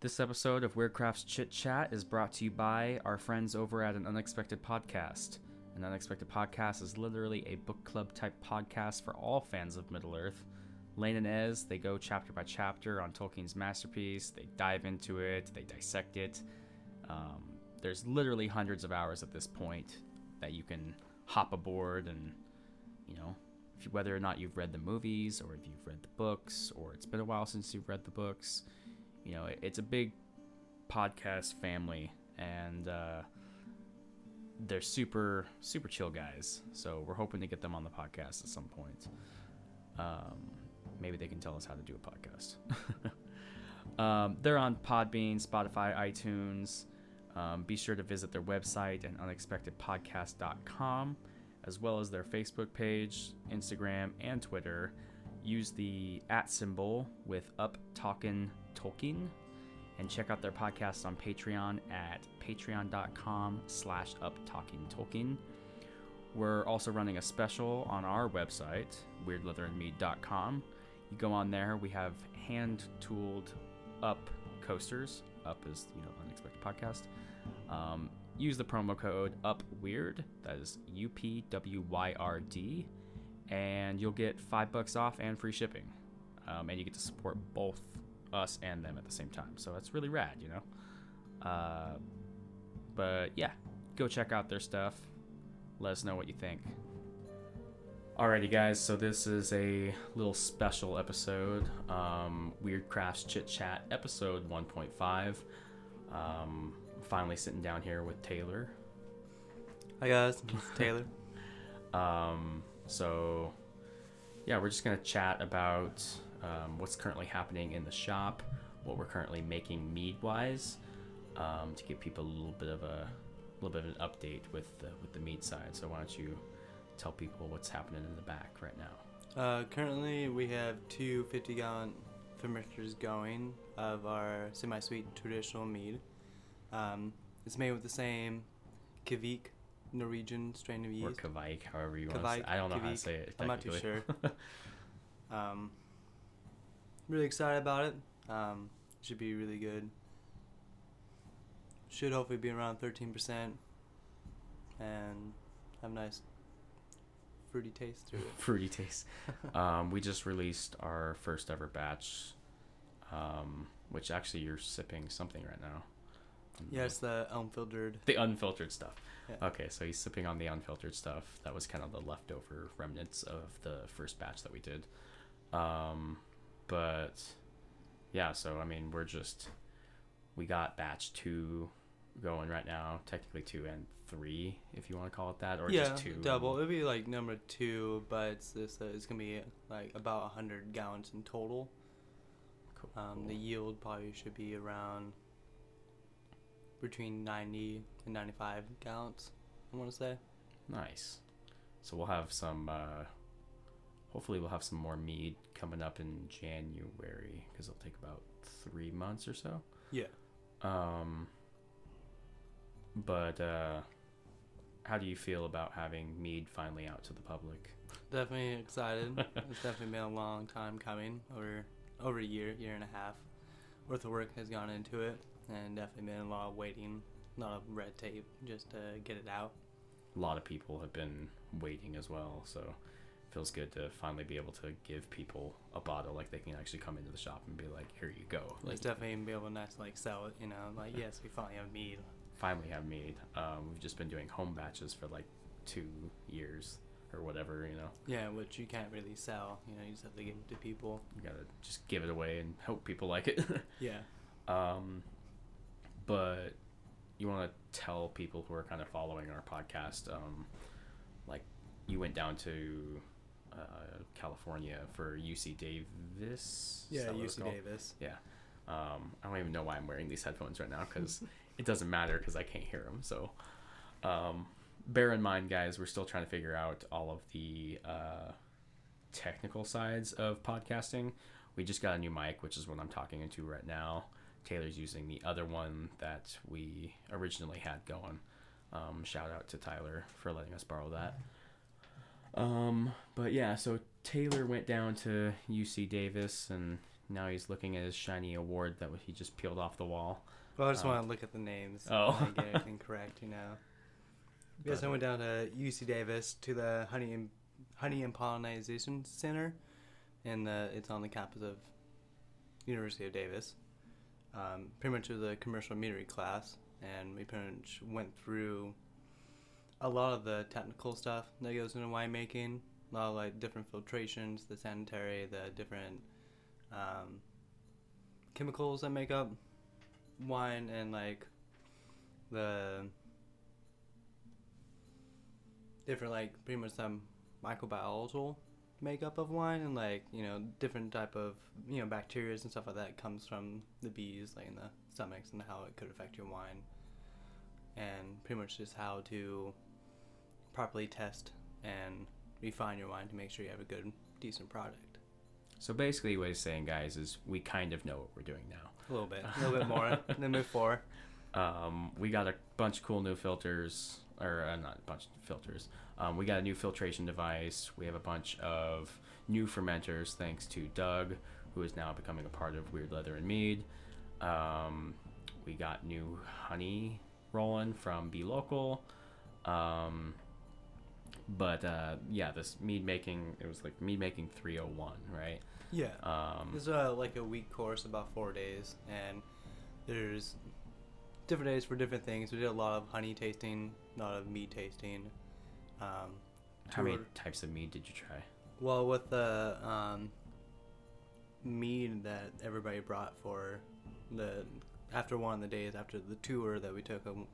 This episode of Wyrd Crafts Chit Chat is brought to you by our friends over at An Unexpected Podcast. An Unexpected Podcast is literally a book club type podcast for all fans of Middle Earth. Lane and Ez, they go chapter by chapter on Tolkien's masterpiece. They dive into it, they dissect it. Um, there's literally hundreds of hours at this point that you can hop aboard and, you know, you, whether or not you've read the movies or if you've read the books or it's been a while since you've read the books, you know, it, it's a big podcast family and uh, they're super, super chill guys. So we're hoping to get them on the podcast at some point. Um, maybe they can tell us how to do a podcast. um, they're on Podbean, Spotify, iTunes. Um, be sure to visit their website and unexpectedpodcast.com, as well as their Facebook page, Instagram, and Twitter. Use the at symbol with Up Talkin' Tolkien, and check out their podcast on Patreon at patreon.com slash Up Talking Tolkien. We're also running a special on our website, wyrdleatherandmead.com. You go on there, we have hand tooled up coasters. Up is, you know, unexpected podcast. Um, use the promo code UPWYRD, that is U P W Y R D, and you'll get five bucks off and free shipping. Um, and you get to support both us and them at the same time. So that's really rad, you know? Uh, but yeah, go check out their stuff. Let us know what you think. Alrighty, guys, so this is a little special episode um, Wyrd Crafts Chit Chat, episode 1.5. Um, finally sitting down here with Tayler. Hi guys, Tayler. Um, so, yeah, we're just going to chat about um, what's currently happening in the shop, what we're currently making mead wise, um, to give people a little bit of a little bit of an update with the, with the mead side. So, why don't you tell people what's happening in the back right now? Uh, currently, we have two 50 gallon fermenters going of our semi sweet traditional mead. Um, it's made with the same Kvik Norwegian strain of Or yeast. Kavike, however you want to say Kveik, I don't know how to say it. I'm not too technically. Um, really excited about it. Um, should be really good. Should hopefully be around 13% and have a nice fruity taste to it. fruity taste. um, we just released our first ever batch, um, which actually you're sipping something right now. Yeah, the unfiltered. The unfiltered stuff. Okay, so he's sipping on the unfiltered stuff. That was kind of the leftover remnants of the first batch that we did. Um, but yeah, so I mean, we're just we got batch two going right now. Technically two and three, if you want to call it that, or yeah, just two. double. It'd be like number two, but it's this. Uh, it's gonna be like about hundred gallons in total. Cool, Um, cool. The yield probably should be around between ninety and ninety-five gallons. I want to say. Nice. So we'll have some. Uh, hopefully, we'll have some more mead coming up in January because it'll take about three months or so. Yeah. Um. But uh, how do you feel about having mead finally out to the public? Definitely excited. it's definitely been a long time coming. Over over a year, year and a half worth of work has gone into it, and definitely been a lot of waiting, a lot of red tape just to get it out. A lot of people have been waiting as well, so it feels good to finally be able to give people a bottle like they can actually come into the shop and be like, "Here you go." Like, it's definitely be able to like sell it. You know, like yes, we finally have mead. finally have mead. Um, we've just been doing home batches for like two years or whatever, you know. Yeah, which you can't really sell. You know, you just have to give it to people. You gotta just give it away and hope people like it. Yeah. um, but you want to tell people who are kind of following our podcast, um, like you went down to uh, California for UC Davis. Yeah, that what it's UC? Davis. Yeah. Um, I don't even know why I'm wearing these headphones right now because it doesn't matter because I can't hear them. So, um, bear in mind, guys, we're still trying to figure out all of the uh, technical sides of podcasting. We just got a new mic, which is what I'm talking into right now. Tayler's using the other one that we originally had going. Um, shout out to Tyler for letting us borrow that. Um, but yeah, so Taylor went down to UC Davis and Now he's looking at his shiny award that he just peeled off the wall. Well, I just Um, want to look at the names. Oh. and get everything correct, you know. Yes, I went down to UC Davis to the Honey and Honey and Pollinization Center, and uh, it's on the campus of University of Davis. Um, pretty much was a commercial meadery class, and we pretty much went through a lot of the technical stuff that goes into winemaking. A lot of like different filtrations, the sanitary, the different um, chemicals that make up wine, and like the different like pretty much some microbiological makeup of wine and like you know different type of you know bacteria and stuff like that comes from the bees like in the stomachs and how it could affect your wine. And pretty much just how to properly test and refine your wine to make sure you have a good decent product. So basically, what he's saying, guys, is we kind of know what we're doing now. a little bit. A little bit more than before. Um, we got a bunch of cool new filters, or uh, not a bunch of filters. Um, we got a new filtration device. We have a bunch of new fermenters, thanks to Doug, who is now becoming a part of Wyrd Leather and Mead. Um, we got new honey rolling from Be Local. Um, but uh, yeah, this mead making, it was like mead making 301, right? yeah Um, It's uh, like a week course, about four days, and there's different days for different things. We did a lot of honey tasting, a lot of mead tasting. Um, how many types of mead did you try? Well, with the um, mead that everybody brought for the after one of the days after the tour that we took, um,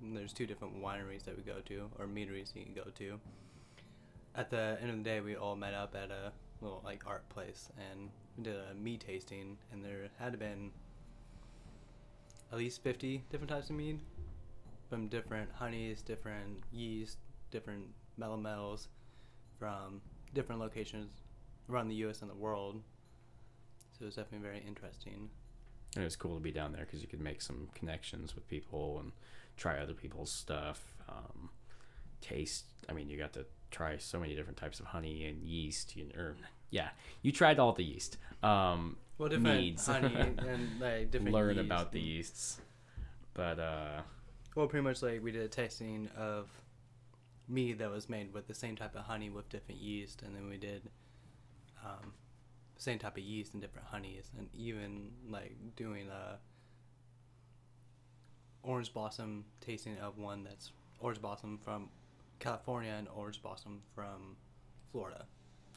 there's two different wineries that we go to or meaderies you can go to. At the end of the day, we all met up at a little like art place and we did a mead tasting, and there had been at least 50 different types of mead from different honeys, different yeast, different melomels from different locations around the U.S. and the world. So it was definitely very interesting. And it was cool to be down there because you could make some connections with people and try other people's stuff. Um, taste. I mean, you got to try so many different types of honey and yeast. You, or yeah, you tried all the yeast. Um, Well, different Meads. honey and like different learn yeast about the yeasts. But uh, Well, pretty much like we did a tasting of mead that was made with the same type of honey with different yeast, and then we did um, same type of yeast and different honeys, and even like doing a orange blossom tasting of one that's orange blossom from California and orange blossom from Florida.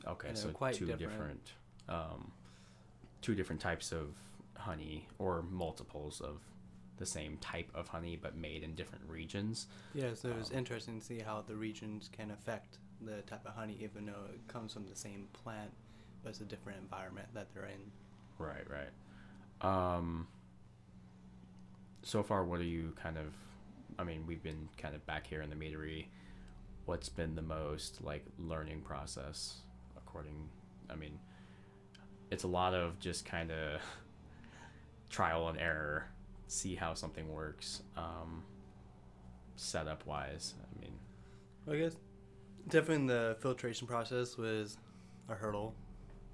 Okay, And so quite two different. different, um, two different types of honey or multiples of the same type of honey, but made in different regions. Yeah, so it was Um, interesting to see how the regions can affect the type of honey, even though it comes from the same plant, but it's a different environment that they're in. Right, right. Um, so far, what are you kind of? I mean, we've been kind of back here in the meadery. What's been the most like learning process? According, I mean, it's a lot of just kind of trial and error, see how something works. Um, setup wise, I mean, I guess definitely the filtration process was a hurdle,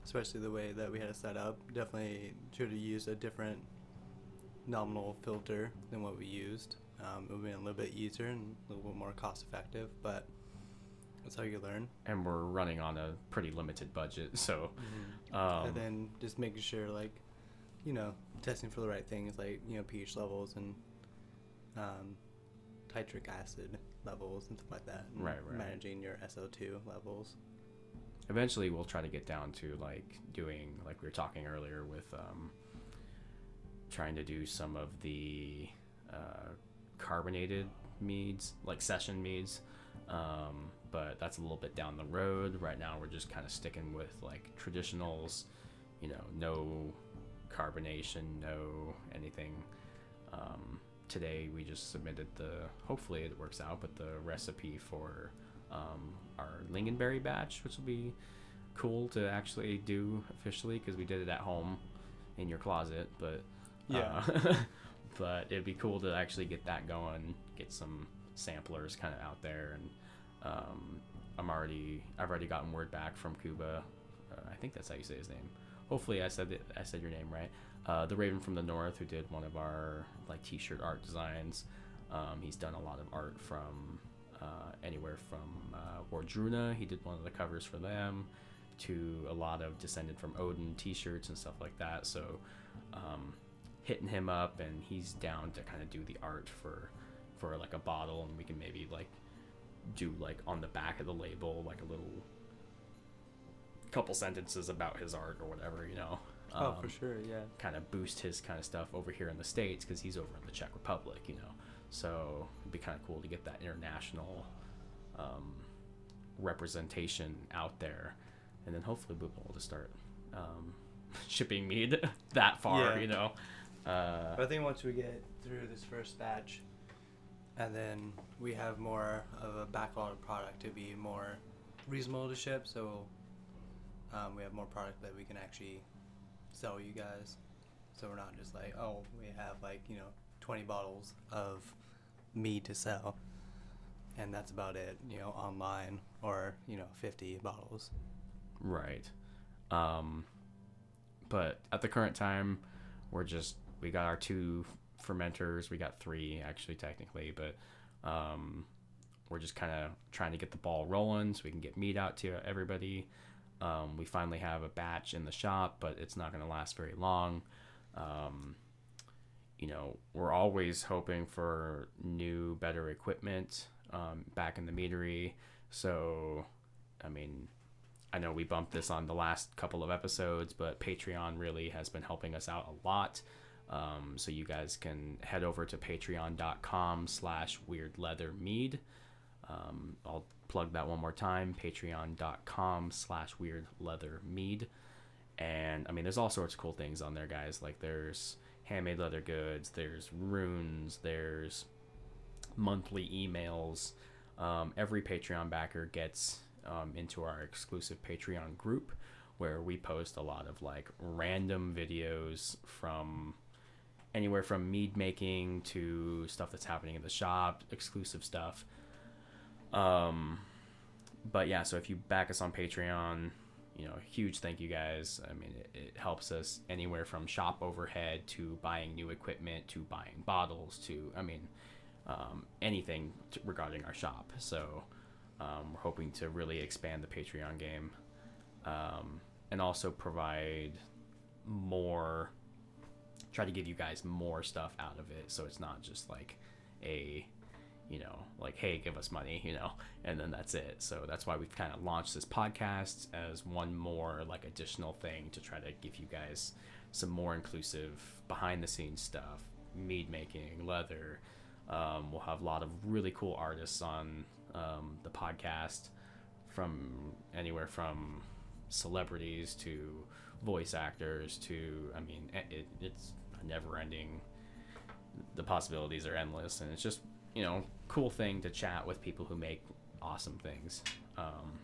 especially the way that we had it set up. Definitely should have used a different nominal filter than what we used. Um, it would have been a little bit easier and a little bit more cost effective, but that's how you learn. and we're running on a pretty limited budget, so um, and then just making sure, like, you know, testing for the right things, like you know, pH levels and um, nitric acid levels and stuff like that. and Right, right. Managing your SO2 levels. eventually we'll try to get down to like doing like we were talking earlier with um, trying to do some of the uh, carbonated meads like session meads um, but that's a little bit down the road right now we're just kind of sticking with like traditionals you know no carbonation no anything um, today we just submitted the hopefully it works out but the recipe for um, our lingonberry batch which will be cool to actually do officially because we did it at home in your closet but Yeah. uh, but it'd be cool to actually get that going get some samplers kind of out there and um, i'm already i've already gotten word back from Kuba uh, i think that's how you say his name hopefully I said I said your name right. Uh, the Raven from the North, who did one of our like T-shirt art designs. Um, he's done a lot of art from uh, anywhere from uh, Wardruna. He did one of the covers for them to a lot of Descended from Odin T-shirts and stuff like that. So um, hitting him up, and he's down to kind of do the art for for like a bottle, and we can maybe like do like on the back of the label like a little couple sentences about his art or whatever, you know. oh, for Um, sure, yeah. kind of boost his kind of stuff over here in the states because he's over in the Czech Republic, you know. So it'd be kind of cool to get that international um, representation out there, and then hopefully we'll be able to start um, shipping mead that far, Yeah. you know. Uh, I think once we get through this first batch, and then we have more of a backlog product to be more reasonable to ship, so um, we have more product that we can actually sell you guys. So we're not just like, oh, we have like you know 20 bottles of mead to sell, and that's about it, you know, online or you know 50 bottles. Right. Um, but at the current time, we're just we got our two fermenters. We got three actually technically, but um, we're just kind of trying to get the ball rolling so we can get meat out to everybody. Um, we finally have a batch in the shop, but it's not going to last very long. Um, you know, we're always hoping for new, better equipment um, back in the meadery. So, I mean, I know we bumped this on the last couple of episodes, but Patreon really has been helping us out a lot. Um, so you guys can head over to patreon.com slash wyrd leather mead. Um, I'll plug that one more time, patreon.com slash wyrd leather mead. And I mean, there's all sorts of cool things on there, guys. Like there's handmade leather goods, there's runes, there's monthly emails. Um, every Patreon backer gets um, into our exclusive Patreon group where we post a lot of like random videos from anywhere from mead making to stuff that's happening in the shop, exclusive stuff. Um, but yeah, so if you back us on Patreon, you know, huge thank you guys. I mean, it, it helps us anywhere from shop overhead to buying new equipment to buying bottles to, I mean, um, anything regarding our shop. So um, we're hoping to really expand the Patreon game um, and also provide more, try to give you guys more stuff out of it. So it's not just like a you know, like, hey, give us money, you know, and then that's it. So that's why we've kind of launched this podcast as one more like additional thing to try to give you guys some more inclusive behind the scenes stuff, mead making, leather. Um, we'll have a lot of really cool artists on um, the podcast from anywhere from celebrities to voice actors to, I mean, it, it, it's never ending, the possibilities are endless and it's just you know cool thing to chat with people who make awesome things. Um,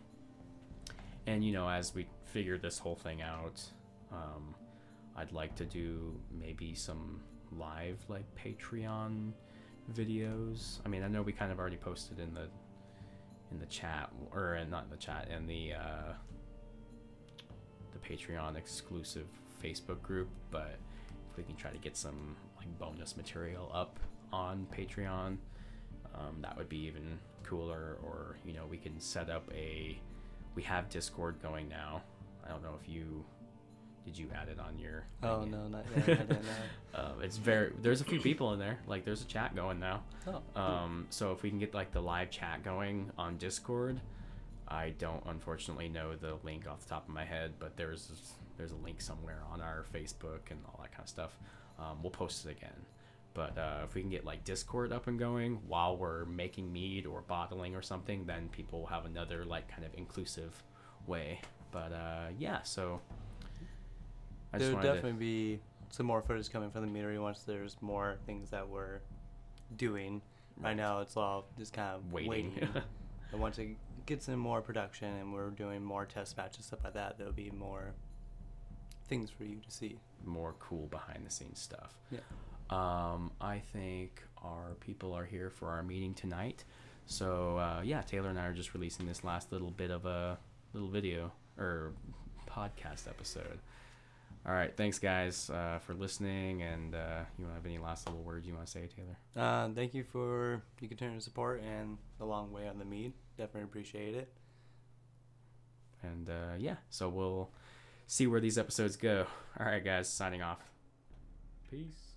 and you know as we figure this whole thing out um, i'd like to do maybe some live like patreon videos. I mean i know we kind of already posted in the in the chat or in, not in the chat in the uh, patreon exclusive facebook group but if we can try to get some like bonus material up on patreon. Um, that would be even cooler or you know we can set up a we have discord going now. I don't know if you did you add it on your Oh no, not yet. I didn't know. uh, it's very there's a few people in there. Like there's a chat going now. Oh, um, so if we can get like the live chat going on discord i don't unfortunately know the link off the top of my head but there's there's a link somewhere on our facebook and all that kind of stuff um, we'll post it again but uh, if we can get like discord up and going while we're making mead or bottling or something then people will have another like kind of inclusive way but uh, yeah so I just There'll wanted to- definitely be some more footage coming from the meadery once there's more things that we're doing. Right, Right. now, it's all just kind of Waiting. waiting. and once it gets in more production and we're doing more test batches stuff like that, there'll be more things for you to see. more cool behind the scenes stuff. Yeah. Um, I think our people are here for our meeting tonight. So uh, yeah, Tayler and I are just releasing this last little bit of a little video or podcast episode. All right, thanks guys uh, for listening. And uh, you want to have any last little words you want to say, Tayler? Uh, thank you for your continued support and the long way on the meet. Definitely appreciate it. And uh, yeah, so we'll see where these episodes go. All right, guys, signing off. Peace.